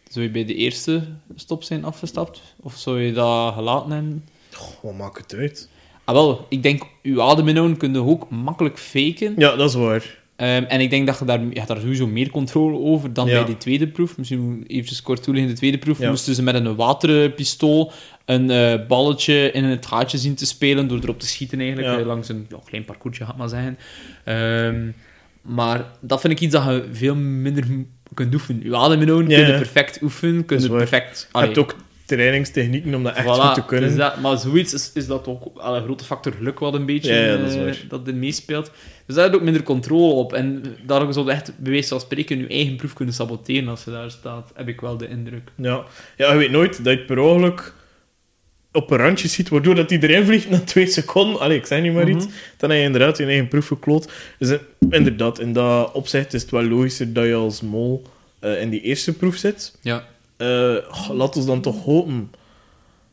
Zou je bij de eerste stop zijn afgestapt? Of zou je dat gelaten hebben? Goh, wat maakt het uit? Ah, wel, ik denk, je adem kun je ook makkelijk faken. Ja, dat is waar. Ehm, en ik denk dat je daar, daar sowieso meer controle over dan Ja. bij die tweede proef. Misschien even kort toelichten. De tweede proef Ja. moesten ze met een waterpistool een eh, balletje in het gaatje zien te spelen door erop te schieten eigenlijk. Ja. eh, langs een ja, klein parcoursje, gaat maar zeggen. Ehm, maar dat vind ik iets dat je veel minder kunt oefenen. Je adem Ja, je ja. perfect oefenen. Kun Dat je is waar. perfect... Je hebt ook trainingstechnieken om dat echt Voilà, goed te kunnen. dus dat, maar zoiets is, is dat ook al een grote factor geluk wat een beetje Ja, ja, dat is eh, dat er meespeelt. Dus daar heb je ook minder controle op. En daarom zou je echt, wijze van spreken, je eigen proef kunnen saboteren als je daar staat. Heb ik wel de indruk. Ja. ja, je weet nooit dat je per ongeluk op een randje ziet, waardoor dat hij erin vliegt na twee seconden. Allee, ik zeg niet maar Mhm. iets. Dan heb je inderdaad je eigen proef gekloot. Dus eh, inderdaad, in dat opzicht is het wel logischer dat je als mol eh, in die eerste proef zit. Ja. Goh, laat ons dan toch hopen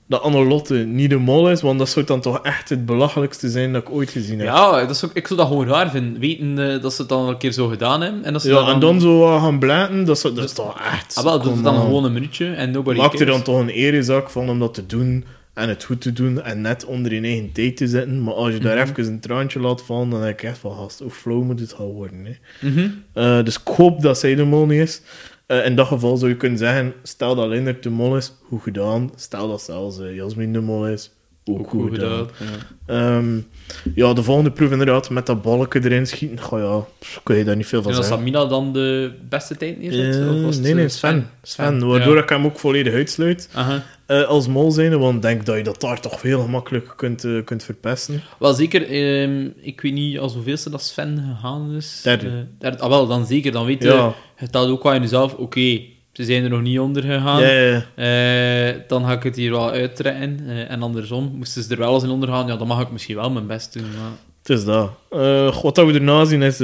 dat Annelotte niet de mol is, want dat zou dan toch echt het belachelijkste zijn dat ik ooit gezien heb. Ja, dat is ook, ik zou dat gewoon raar vinden. Weten dat ze het dan een keer zo gedaan hebben. En, dat ze Ja, dat en dan zo gaan blijten, dat, zou- dat is toch echt... Ah, wel, doe het dan on. gewoon een minuutje en nobody Maak er dan toch een erezak van om dat te doen en het goed te doen en net onder je eigen tijd te zitten. Maar als je daar Mhm. even een traantje laat vallen, dan denk ik echt van, gast, hoe flow moet het gaan worden. Hè? Mhm. Eh, dus ik hoop dat zij de mol niet is. Eh, in dat geval zou je kunnen zeggen, stel dat Lindert de mol is, goed gedaan. Stel dat zelfs eh, Jasmin de mol is, ook, Ook goed, goed gedaan. gedaan. Ja. Ehm, ja, de volgende proef inderdaad, met dat balken erin schieten. Goh ja, pff, kun je daar niet veel van En als zeggen. Samina dan de beste tijd neerzet? Eh, was nee, nee, eh, Sven. Sven, waardoor Ja. ik hem ook volledig uitsluit. Eh, als mol want ik denk dat je dat daar toch heel gemakkelijk kunt, kunt verpesten. Wel zeker, ehm, ik weet niet als hoeveelste dat Sven gegaan is. Derde. Derde. Ah, wel, dan zeker. Dan weet je, Ja, je telt ook wel in jezelf, oké, ze zijn er nog niet onder gegaan. Eh, dan ga ik het hier wel uittrekken. Eh, en andersom, moesten ze er wel eens in onder gaan, ja, dan mag ik misschien wel mijn best doen. Maar... Het is dat. Eh, wat we erna zien is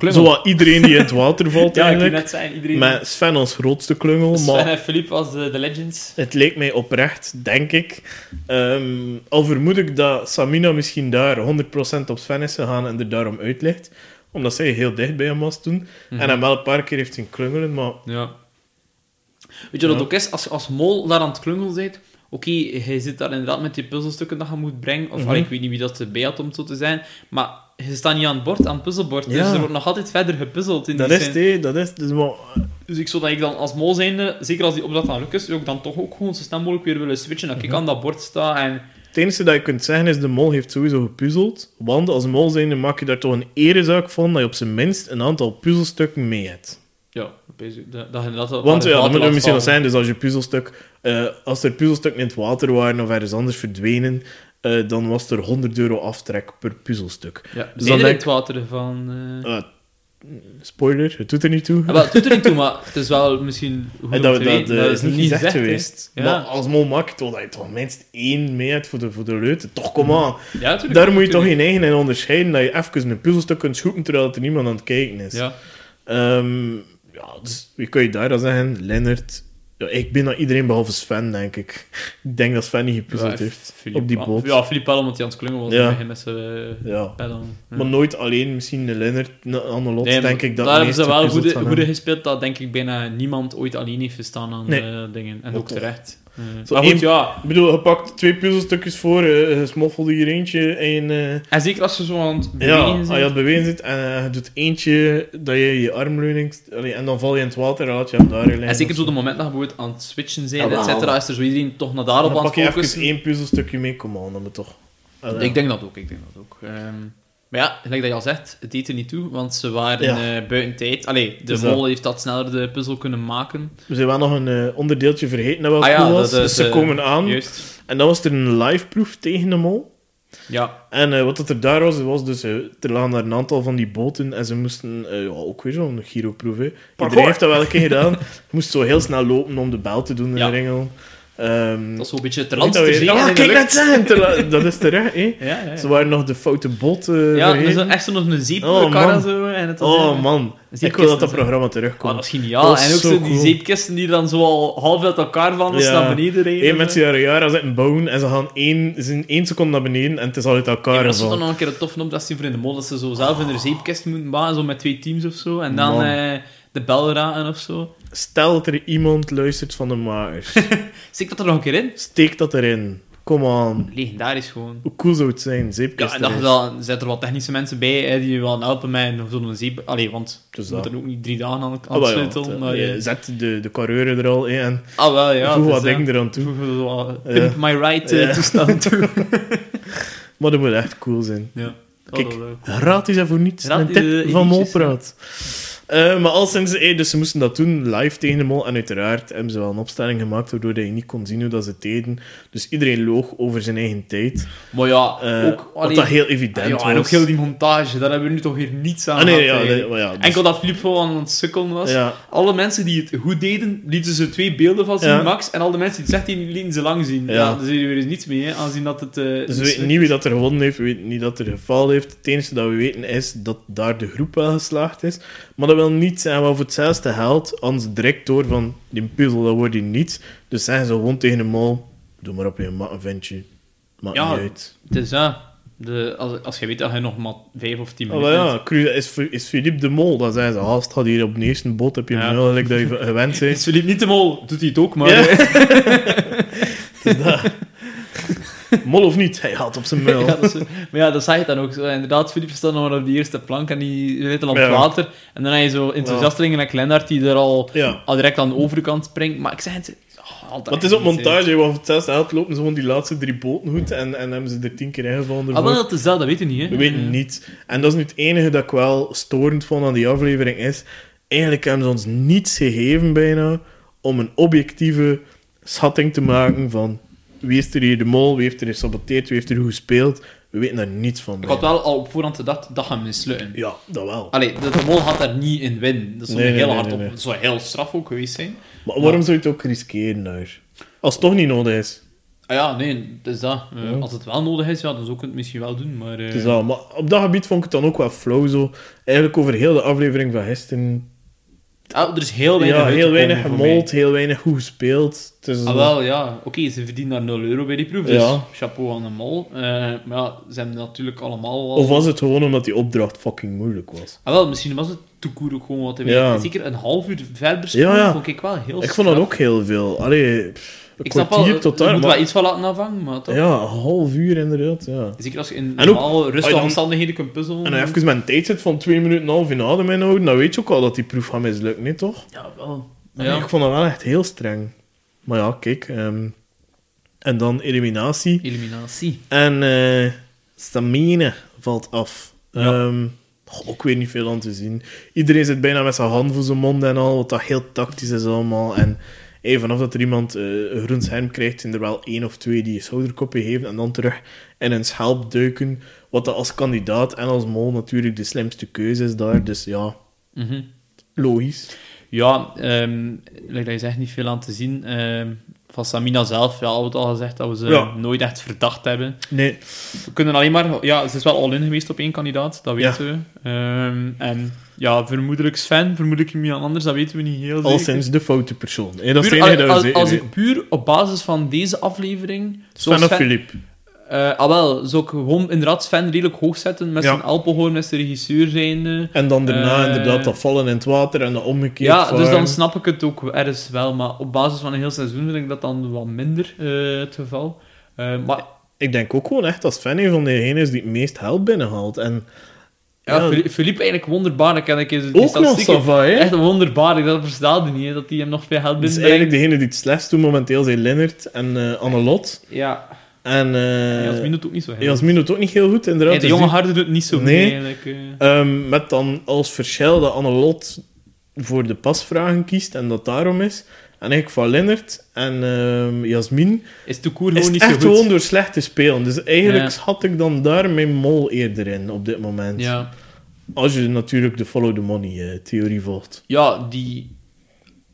zowat iedereen die in het water valt (laughs) Ja, eigenlijk. net zeggen, iedereen... Met Sven als grootste klungel. Sven Maar en Philippe als de, de legends. het leek mij oprecht, denk ik. Ehm, al vermoed ik dat Samina misschien daar 100% op Sven is gegaan en er daarom uit ligt. Omdat zij heel dicht bij hem was toen. Mhm. En hem wel een paar keer heeft zien klungelen, maar... Ja. Weet je ook is? Als je als mol daar aan het klungelen bent, oké, hij zit daar inderdaad met die puzzelstukken dat je moet brengen, of Mhm. ik weet niet wie dat erbij had om zo te zijn, maar je staat niet aan het bord, aan het puzzelbord, dus er wordt nog altijd verder gepuzzeld. In Dat die is het, zin. dat is het. Dus, maar, Dus ik zou dat ik dan als mol zijnde, zeker als die opdracht aan Lucas, ook dan toch ook gewoon zo snel mogelijk weer willen switchen, dat ik Mhm. aan dat bord sta en... Het enige dat je kunt zeggen is, de mol heeft sowieso gepuzzeld. Want als mol zijnde maak je daar toch een erezaak van dat je op zijn minst een aantal puzzelstukken mee hebt. Dat, dat, dat, dat Want ja, dat moet misschien wel zijn. Dus als je puzzelstuk... eh, als er puzzelstukken in het water waren of ergens anders verdwenen, eh, dan was er 100 euro aftrek per puzzelstuk. Ja, Dus dan denk- het water van... eh, Ah, spoiler, het doet er niet toe. Ja, wel, het doet er niet toe, maar het is wel misschien goed En dat, is niet gezegd geweest. Ja. Maar als mol maak je toch dat je toch minst één mee hebt voor de, voor de leuten. Toch, kom aan. Ja, natuurlijk. Daar moet je toch in eigen in onderscheiden dat je even een puzzelstuk kunt zoeken terwijl er niemand aan het kijken is. Ja. Ehm, ja, dus wie kan je daar dan zeggen? Lennart. Ja, ik ben naar iedereen behalve Sven, denk ik. Ik denk dat Sven niet gepuzzeld Ja, heeft Philippe op die boot. Ja, Philippe wel, omdat hij aan het klungen was Ja. met zijn eh, Ja. Maar nooit alleen, misschien de Lennart, de Annelot, Nee, denk ik dat daar hebben ze wel goede, gespeeld dat denk ik bijna niemand ooit alleen heeft gestaan aan Nee. eh, dingen. En Dat ook toch. Terecht. Zo maar goed, één- ja. Ik bedoel, je pakt twee puzzelstukjes voor, eh, je smoffelt hier eentje en... eh, En zeker als je zo aan het ja, bewegen als je aan het bewegen zit en eh, je doet eentje dat je je armleuning... en dan val je in het water en laat je hem daar liggen. En zeker zo de moment dat je bijvoorbeeld aan het switchen bent, Ja, et cetera, is er zo iedereen toch naar daarop Dan aan pak je het even focussen. één puzzelstukje mee, kom aan, dan moet toch... Allee, Ik denk dat ook, ik denk dat ook. Ehm, maar ja, gelijk dat je al zegt, het deed er niet toe, want ze waren Ja. eh, buiten tijd. Allee, de Dus mol dat- heeft dat sneller de puzzel kunnen maken. We zijn wel nog een eh, onderdeeltje vergeten dat wel Ah ja, was. dat dus ze eh, komen aan Juist. en dan was er een live proef tegen de mol. Ja, En eh, wat dat er daar was, was dus, eh, er lagen daar een aantal van die boten en ze moesten, eh, ja, ook weer zo'n gyroproef. hè. Iedereen heeft dat wel een keer gedaan. Je (laughs) moest zo heel snel lopen om de bel te doen in Ja. de ringel. Ehm, dat is zo'n beetje ter weet land dat te weer? zegen Ah, in de kijk dat zijn! (laughs) Dat is terecht, hè. Ja, ja, ja. Ze waren nog de foute bot eh Ja, vergeten. dus echt zo nog een zeep Oh, en zo. En het was, Oh man, ik wil dat dat programma Oh, terugkomt. dat is Dat geniaal. En ook zo zo die zeepkisten die dan zo al half uit elkaar vallen, Ja. naar beneden rijden. Eén mensen jaar aan zitten bouwen en ze gaan één, ze zijn één seconde naar beneden en het is al uit Ja, elkaar maar dat is dan nog een keer een toffe opdracht voor in de mol, dat ze zo zelf in de zeepkist moeten bouwen, zo met twee teams of zo, en dan eh, de bel raken of zo. Stel dat er iemand luistert van de makers. (laughs) Steek dat er nog een keer in? Steek dat erin. Kom aan. Legendarisch gewoon. Hoe cool zou het zijn? Ja, Zeepkist en dan erin. dan zijn er wat technische mensen bij hè, die je willen helpen met zo'n zeep... Allee, want Dus je moet er ook niet drie dagen aan, aan Ah, wel ja, maar eh, je- Zet de, de carreuren er al in en Ah, wel, ja. voeg dus, wat ja, dingen eraan toe. Voeg Ja. My right eh, Ja. toestand (laughs) toe. Maar dat moet echt cool zijn. ja. Kijk, Oh. Gratis en voor niets. Gratis, een tip eh, van Molpraat. Eh, maar al sinds, eh, dus ze moesten dat doen live tegen de mol. En uiteraard hebben ze wel een opstelling gemaakt waardoor je niet kon zien hoe dat ze het deden. Dus iedereen loog over zijn eigen tijd. Maar ja, Eh, ook... wat dat heel evident ja, was. en ook heel die montage, daar hebben we nu toch weer niets aan Ah, nee, gehad, ja, eigenlijk. nee, maar ja, dus- Enkel dat Filip gewoon aan het sukkelen was. Alle mensen die het goed deden, lieten ze twee beelden van zien, max. En al de mensen die het slecht deden, lieten ze lang zien. Ja. Zie je weer eens niets mee, hè, aanzien dat het... eh, Dus we weten niet wie dat er gewonnen heeft, we weten niet dat er gefaald heeft. Het enige dat we weten is dat daar de groep wel geslaagd is. Maar dat wil niet zijn, wel voor hetzelfde geld, anders direct door van die puzzel, dat wordt die niet. Dus zeggen ze gewoon tegen de mol, doe maar op je mat een ventje. Maakt Ja. niet uit. Dus ja, de, als, als je weet dat je nog maar vijf of tien Oh, minuten wel ja, is, is Philippe de Mol, dan zeggen ze, ah, het gaat hier op de eerste boot, heb je Ja. een like dat je gewend bent. (laughs) Is Filip niet de mol, doet hij het ook, maar... Ja. (laughs) eh, Dus dat- Mol of niet, hij haalt op zijn muil. ja, dat is, maar ja, dat zag je dan ook zo. Inderdaad, Filip staat nog maar op die eerste plank en die zit al op het Ja. water. En dan heb je zo enthousiastelingen met Lennart die er al, al direct aan de overkant springt. Maar ik zeg het... oh, Maar het is op montage, want voor hetzelfde geld lopen ze gewoon die laatste drie boten goed en, en hebben ze er tien keer ingevallen Ah, dat is dat, dat weet je niet, hè. We weten niet. En dat is nu het enige dat ik wel storend vond aan die aflevering is, eigenlijk hebben ze ons niets gegeven bijna om een objectieve schatting te maken van wie is er hier de mol, wie heeft er gesaboteerd, wie heeft er goed gespeeld. We weten daar niets van. Ik had wel al op voorhand gedacht, dat gaat mislukken. Ja, dat wel. Allee, de, de mol had daar niet in winnen. Dat zou Nee, heel nee, hard nee, op... zou heel straf ook geweest zijn. Maar waarom zou je het ook riskeren daar? Als het toch niet nodig is. Ah ja, nee, het is dat. Eh, Ja. Als het wel nodig is, ja, dan zou ik het misschien wel doen, maar... eh, Het is dat. Maar op dat gebied vond ik het dan ook wel flauw zo. Eigenlijk over heel de aflevering van gisteren. Ah, er is heel weinig Ja, heel weinig gemold, heel weinig goed gespeeld. Is Ah, wel, ja. Oké, ze verdienen daar 0 euro bij die proef, dus Ja. chapeau aan de mol. Eh, maar ja, ze hebben natuurlijk allemaal wel... Of was het gewoon omdat die opdracht fucking moeilijk was? Ah, wel, misschien was het toekoer ook gewoon wat te Ja. Zeker een half uur verder spelen Ja, ja. vond ik wel heel Ik vond dat ook heel veel. Allee, pff, Ik snap wel, er tot moet daar. wel Maar, iets van laten afhangen, maar toch? ja, een half uur inderdaad. Ja. Zeker als je in En ook- normaal rustige omstandigheden kunt puzzelen. En even met een tijdset van twee minuten half in adem inhouden, dan weet je ook al dat die proef gaat mislukken, niet toch? Ja, wel. Ja, Ik vond dat wel echt heel streng. Maar ja, kijk. ehm, en dan eliminatie. eliminatie. En eh stamine valt af. Ja. Ehm, goh, ook weer niet veel aan te zien. Iedereen zit bijna met zijn hand voor zijn mond en al, wat dat heel tactisch is allemaal. En hey, vanaf dat er iemand eh, een groen scherm krijgt, zijn er wel één of twee die een schouderkopje geven en dan terug in een schelp duiken. Wat dat als kandidaat en als mol natuurlijk de slimste keuze is daar. Dus ja, Mhm. logisch. Ja, ehm like dat je zegt, niet veel aan te zien. Ehm, van Samina zelf, ja, al al gezegd dat we ze Ja. nooit echt verdacht hebben. Nee, We kunnen alleen maar... Ja, ze is wel all-in geweest op één kandidaat, dat Ja. weten we. Ehm, en ja, vermoedelijk Sven, vermoedelijk iemand anders, dat weten we niet heel al zeker. sinds de foute persoon. Dat Puur- het als, als ik puur op basis van deze aflevering... Sven of Filip? Eh, ah wel, zou ik gewoon inderdaad Sven redelijk hoog zetten met Ja. zijn Alpenhoorn, met zijn regisseur zijn. En dan daarna Eh, inderdaad dat vallen in het water en dat omgekeerd Ja, dus dan snap ik het ook ergens wel. Maar op basis van een heel seizoen vind ik dat dan wat minder eh, het geval. Maar Ik denk ook gewoon echt dat Sven een van degenen is die het meest geld binnenhaalt. En ja, Ja. Philippe eigenlijk wonderbaarlijk. Ken ik die ook nog. Sava, hè? Echt wonderbaarlijk, dat verstaande niet, hè, dat hij hem nog veel geld is binnenbrengt. eigenlijk degene die het slechtst doet momenteel zijn Linnert en eh Annelot. Ja, En uh, eh Jasmin doet ook niet zo heel Jasmin doet ook niet heel goed, inderdaad. Hey, de Dus jonge die- harde doet het niet zo goed Nee. eigenlijk. eh. Ehm, met dan als verschil dat Annelot voor de pasvragen kiest en dat daarom is. En eigenlijk van Linnert en ehm Jasmin Is de koer is gewoon niet echt zo goed. gewoon door slecht te spelen. Dus eigenlijk Ja. schat ik dan daar mijn mol eerder in op dit moment. Ja. Als je natuurlijk de follow the money eh, theorie volgt. ja, die...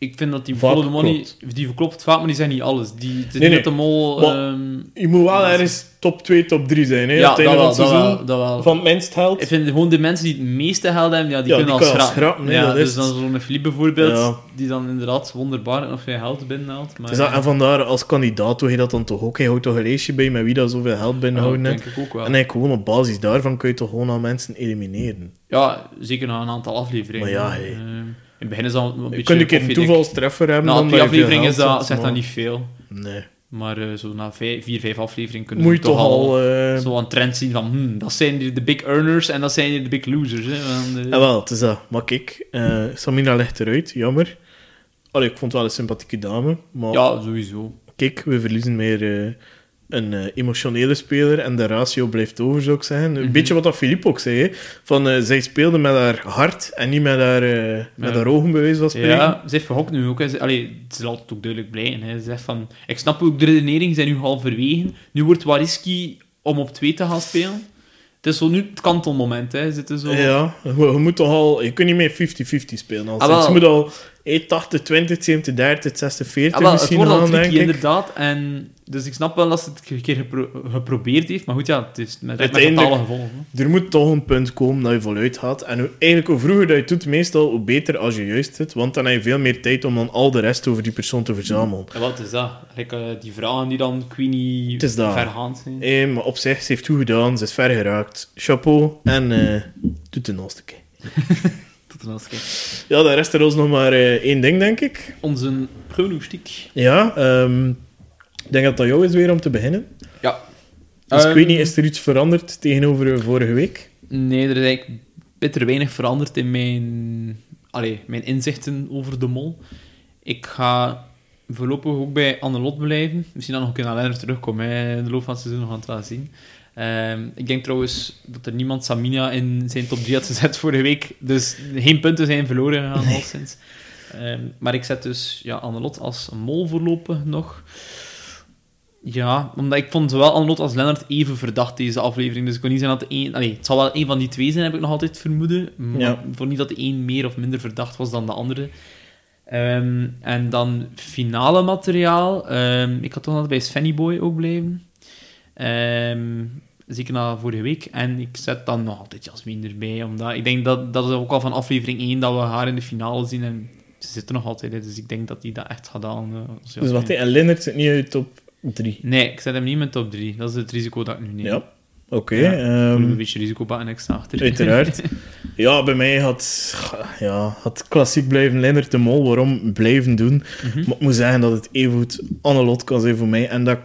Ik vind dat die Vaak follow the money... klopt. Die verklopt vaak, maar die zijn niet alles. Die, is Nee, de mol... Ehm, Je moet wel ergens top 2, top 3 zijn. Hè, ja, dat wel, dat wel, dat wel. Van het minst geld. Ik vind gewoon de mensen die het meeste geld hebben, ja, die Ja, kunnen die al schrappen. ja, dus is dan zo'n Philippe bijvoorbeeld, Ja. die dan inderdaad wonderbaarlijk nog veel geld binnenhaalt. Maar, Dus dat, en vandaar als kandidaat doe je dat dan toch ook. Je houdt toch een lijstje bij met wie dat zoveel geld heeft. denk ik ook wel. En eigenlijk gewoon op basis daarvan kun je toch gewoon al mensen elimineren. Ja, zeker na een aantal afleveringen. Maar ja, hey. Eh, in het begin is dat een beetje... Je kunt een keer een koffiedik. toevalstreffer hebben. Na dan afleveringen is dat, zet, zegt dat niet veel. Nee. Maar eh, zo na vijf, vier, vijf afleveringen kunnen we je toch al... eh, zo een trend zien van hmm, dat zijn de, de big earners en dat zijn de big losers. Hè, want, eh, Ja, wel, het is dat. Maar kijk, Samira legt eruit, jammer. Allee, ik vond het wel een sympathieke dame, maar ja, sowieso. kijk, we verliezen meer eh, een eh, emotionele speler en de ratio blijft over, zou ik zeggen. Een Mhm. beetje wat dat Philippe ook zei, hè. van eh, zij speelde met haar hart en niet met haar, eh, met Ja. haar ogen, bij wijze van spreken. Ja, ze heeft gehokt nu ook. Ze, allee, het ook duidelijk blijken. Hè. Ze zegt van, ik snap ook de redenering, ze zijn nu halverwege. Nu wordt risky om op twee te gaan spelen. Het is zo nu het kantelmoment. Hè. Zitten zo... Ja, je, je moet toch al... Je kunt niet meer 50-50 spelen. Als Ah, wel. je moet al eh, 80, 20, 70, 30, 60, 40 Ah, wel, het misschien wordt al gaan, tricky, denk ik. inderdaad. En, dus ik snap wel dat ze het een keer gepro- geprobeerd heeft. Maar goed, ja, het is met, met fatale gevolgen. Er moet toch een punt komen dat je voluit gaat. En hoe, eigenlijk, hoe vroeger dat je het doet, meestal hoe beter als je juist zit. Want dan heb je veel meer tijd om dan al de rest over die persoon te verzamelen. Ja, wat is dat? Like, eh, die vragen die dan Queenie Het is dat. vergaand zijn. Eh, maar op zich, ze heeft goed gedaan. Ze is ver geraakt. Chapeau. En eh doet de nog een keer. (laughs) Tot een afscheid. Ja, de rest er ons nog maar eh, één ding, denk ik. Onze pronostiek. Ja, ehm, ik denk dat dat jou is weer om te beginnen. Ja. Dus ik Ehm, weet niet, is er iets veranderd tegenover eh, vorige week? Nee, er is eigenlijk bitter weinig veranderd in mijn, allee, mijn inzichten over de mol. Ik ga voorlopig ook bij Annelot blijven. Misschien dan nog een keer naar Lennart terugkomen. Hè. In de loop van het seizoen nog gaan we het wel zien. Ehm, ik denk trouwens dat er niemand Samina in zijn top 3 had gezet vorige week. Dus geen punten zijn verloren gegaan al sinds. Ehm, maar ik zet dus ja, Annelot als mol voorlopig nog. Ja, omdat ik vond zowel Annelot als Lennart even verdacht deze aflevering. Dus ik kon niet zijn dat de een... Allee, het zal wel een van die twee zijn, heb ik nog altijd vermoeden. Maar Ja. ik vond niet dat de een meer of minder verdacht was dan de andere. Ehm, en dan finale materiaal. Ik had toch altijd bij Svenny Boy ook blijven. Ehm, zeker na vorige week. En ik zet dan nog altijd Jasmin erbij. Omdat ik denk dat dat is ook al van aflevering 1 dat we haar in de finale zien. En ze zit er nog altijd. hè, Dus ik denk dat hij dat echt gaat halen. eh, Dus wat, en Linnert zit niet uit top 3. Nee, ik zet hem niet in mijn top 3. Dat is het risico dat ik nu neem. Ja, oké. Ja, ehm, een beetje risico ik sta achter. Uiteraard. (laughs) ja, bij mij had, ja, had klassiek blijven Linnert de Mol. Waarom blijven doen? Mhm. Maar ik moet zeggen dat het evengoed Annelot kan zijn voor mij. En dat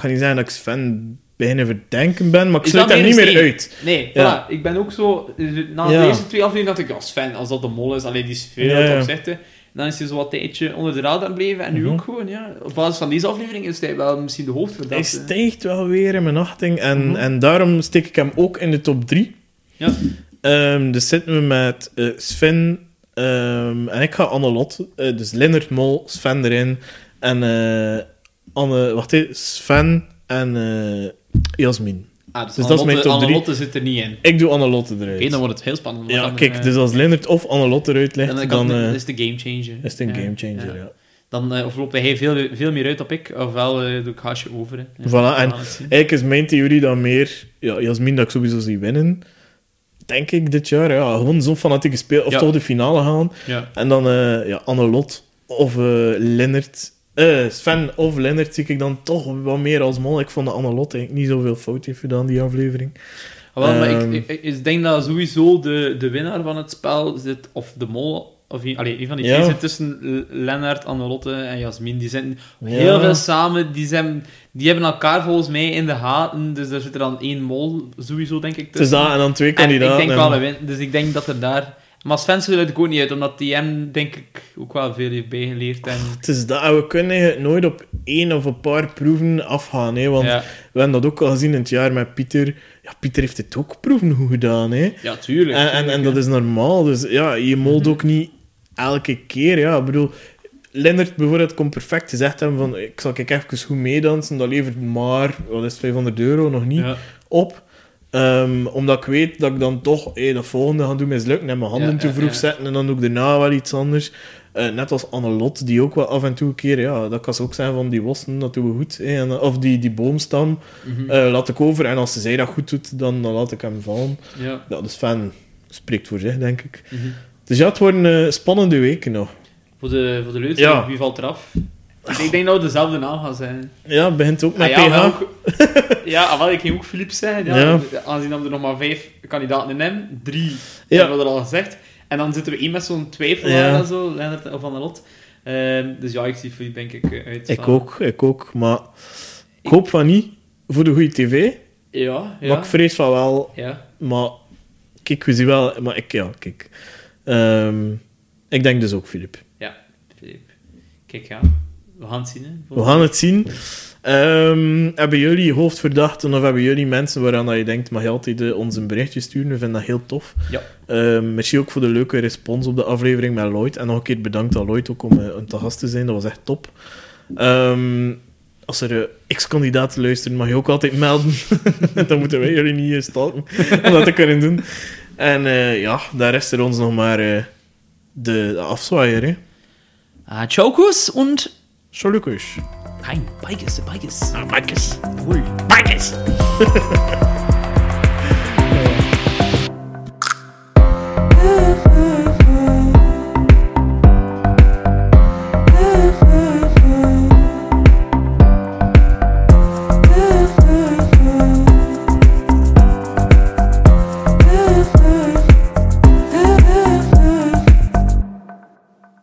kan niet zeggen dat ik Sven beginnen verdenken ben, maar ik sluit meer niet meer uit. Nee, Ja. voilà. ik ben ook zo... Na Ja. de eerste twee afleveringen dacht ik, ja, Sven, als dat de mol is, alleen die is veel Ja, ja, ja. opzichte. Dan is hij zo wat tijdje onder de radar gebleven. En nu Mhm. ook gewoon, ja. Op basis van deze aflevering is hij wel misschien de Hij hoofdverdachte. stijgt wel weer in mijn achting. En, Mhm. en daarom steek ik hem ook in de top 3. Ja. Ehm, dus zitten we met eh, Sven ehm, en ik ga Annelot. eh dus Linnert Mol, Sven erin. En eh, Anne, wacht even, Sven en eh, Jasmin. Ah, dus Dus dat is mijn top drie. Annelotte zit er niet in. Ik doe Annelotte eruit. Oké, dan wordt het heel spannend. Ja, dan, kijk, eh, dus als Linnert of Annelot eruit ligt, dan, dan, kan, eh, is de game changer. is het een gamechanger. ja. Dan uh, loopt hij veel, veel meer uit dan ik, ofwel eh, doe ik haasje over. Hè. Ja, Voilà, we en het zien. Eigenlijk is mijn theorie dan meer... Ja, Jasmin dat ik sowieso zie winnen. Denk ik dit jaar. Ja, gewoon zo'n fanatieke speel. Of Ja. toch de finale gaan. Ja. En dan eh ja, Annelot of eh. Eh, Sven of Lennart zie ik dan toch wat meer als mol. Ik vond Annelot eigenlijk niet zoveel fout heeft gedaan, die aflevering. Ah, wel, maar Ehm. ik, ik, ik denk dat sowieso de, de winnaar van het spel zit, of de mol, of een, allee, een van die Ja. twee zit tussen Lennart, Annelotte en Jasmin. Die zitten Ja. heel veel samen, die, zijn, die hebben elkaar volgens mij in de gaten, dus daar zit er dan één mol sowieso, denk ik, tussen. dat en dan twee en kandidaten. ik denk en- wel dus ik denk dat er daar... Maar Sven sluit ik ook niet uit, omdat die hem, denk ik, ook wel veel heeft bijgeleerd. En, Het is dat, en we kunnen eigenlijk nooit op één of een paar proeven afgaan, hè, want ja. we hebben dat ook al gezien in het jaar met Pieter. Ja, Pieter heeft het ook proeven goed gedaan, hè. ja, tuurlijk. En, en, en dat is normaal, dus ja, je molt ook niet elke keer, ja. Ik bedoel, Lennart bijvoorbeeld kon perfect gezegd hebben van, ik zal kijk even goed meedansen, dat levert maar, wat is het, 500 euro, nog niet, Ja. op. Ehm, omdat ik weet dat ik dan toch hey, de volgende ga doen mislukken en mijn handen Ja, te vroeg ja. zetten en dan doe ik daarna wel iets anders. Eh, net als Annelot, die ook wel af en toe een keer, ja, dat kan ze ook zijn van die wosten, dat doen we goed. en, of die, die boomstam, Mhm. eh, laat ik over. En als ze zij dat goed doet, dan, dan laat ik hem vallen. ja. Ja, dus fan spreekt voor zich, denk ik. Mhm. Dus ja, het worden eh, spannende weken nog. Voor de, voor de wie valt eraf? Ik denk- dat we dezelfde naam gaan zijn. Ja, het begint ook met Ah, ja, PH. ook, ja, ah, wel, ik ging ook Philips zijn. Ja, Ja. Aangezien dat er nog maar vijf kandidaten in hebben, drie Ja. hebben we er al gezegd. En dan zitten we één met zo'n twijfelaar Ja. en zo, Leonard of Van der Lot. Ehm, dus ja, ik zie Philippe denk ik eh, uit. Ik ook, ik ook. Maar ik hoop van niet voor de goede tv. Ja, ja. Maar ik vrees van wel. ja. Maar kijk, we zien wel. Maar ik, ja, kijk. Ehm, ik denk dus ook, Filip. Philippe. Kijk, ja. We gaan het zien. Hè. We gaan het zien. Ehm, hebben jullie hoofdverdachten of hebben jullie mensen waaraan dat je denkt, mag je altijd eh, ons een berichtje sturen? We vinden dat heel tof. Ja. Ehm, merci ook voor de leuke respons op de aflevering met Lloyd. En nog een keer bedankt aan Lloyd ook om eh, om te gast te zijn. Dat was echt top. Ehm, als er eh, x-kandidaten luisteren, mag je ook altijd melden. (laughs) Dan moeten wij jullie niet uh, stalken om dat te kunnen doen. En eh, ja, daar rest er ons nog maar eh, de, de afzwaaier. Hè. Ah, und... Salukus. Nein, Bikes, Bikes. Ah, Marcus. Ui. Marcus. (laughs)